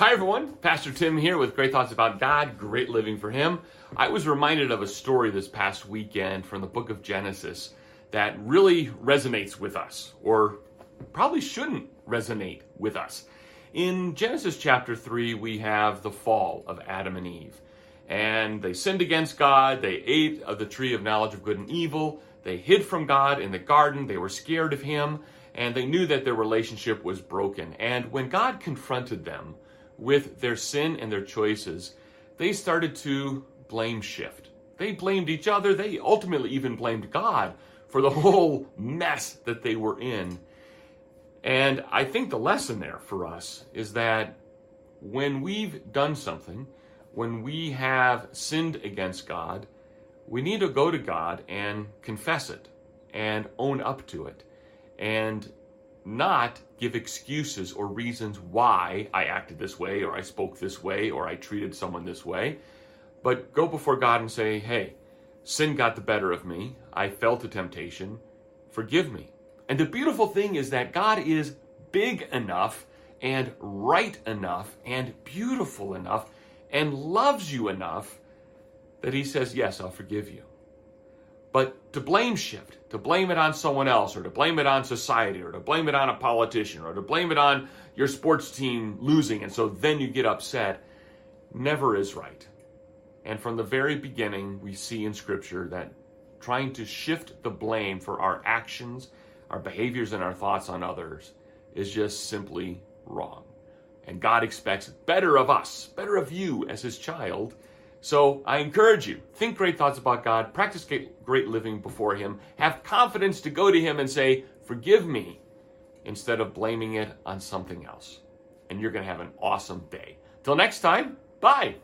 Hi, everyone. Pastor Tim here with great thoughts about God, great living for Him. I was reminded of a story this past weekend from the book of Genesis that really resonates with us, or probably shouldn't resonate with us. In Genesis chapter 3, we have the fall of Adam and Eve. And they sinned against God, they ate of the tree of knowledge of good and evil, they hid from God in the garden, they were scared of Him, and they knew that their relationship was broken. And when God confronted them, with their sin and their choices, they started to blame shift. They blamed each other. They ultimately even blamed God for the whole mess that they were in. And I think the lesson there for us is that when we've done something, when we have sinned against God, we need to go to God and confess it and own up to it and not give excuses or reasons why I acted this way, or I spoke this way, or I treated someone this way, but go before God and say, hey, sin got the better of me. I fell to temptation. Forgive me. And the beautiful thing is that God is big enough and right enough and beautiful enough and loves you enough that He says, Yes, I'll forgive you. But to blame shift, to blame it on someone else, or to blame it on society, or to blame it on a politician, or to blame it on your sports team losing, and so then you get upset, never is right. And from the very beginning, we see in Scripture that trying to shift the blame for our actions, our behaviors, and our thoughts on others is just simply wrong. And God expects better of us, better of you as His child so I encourage you, think great thoughts about God, practice great living before Him, have confidence to go to Him and say, Forgive me, instead of blaming it on something else. And you're going to have an awesome day. Till next time, bye.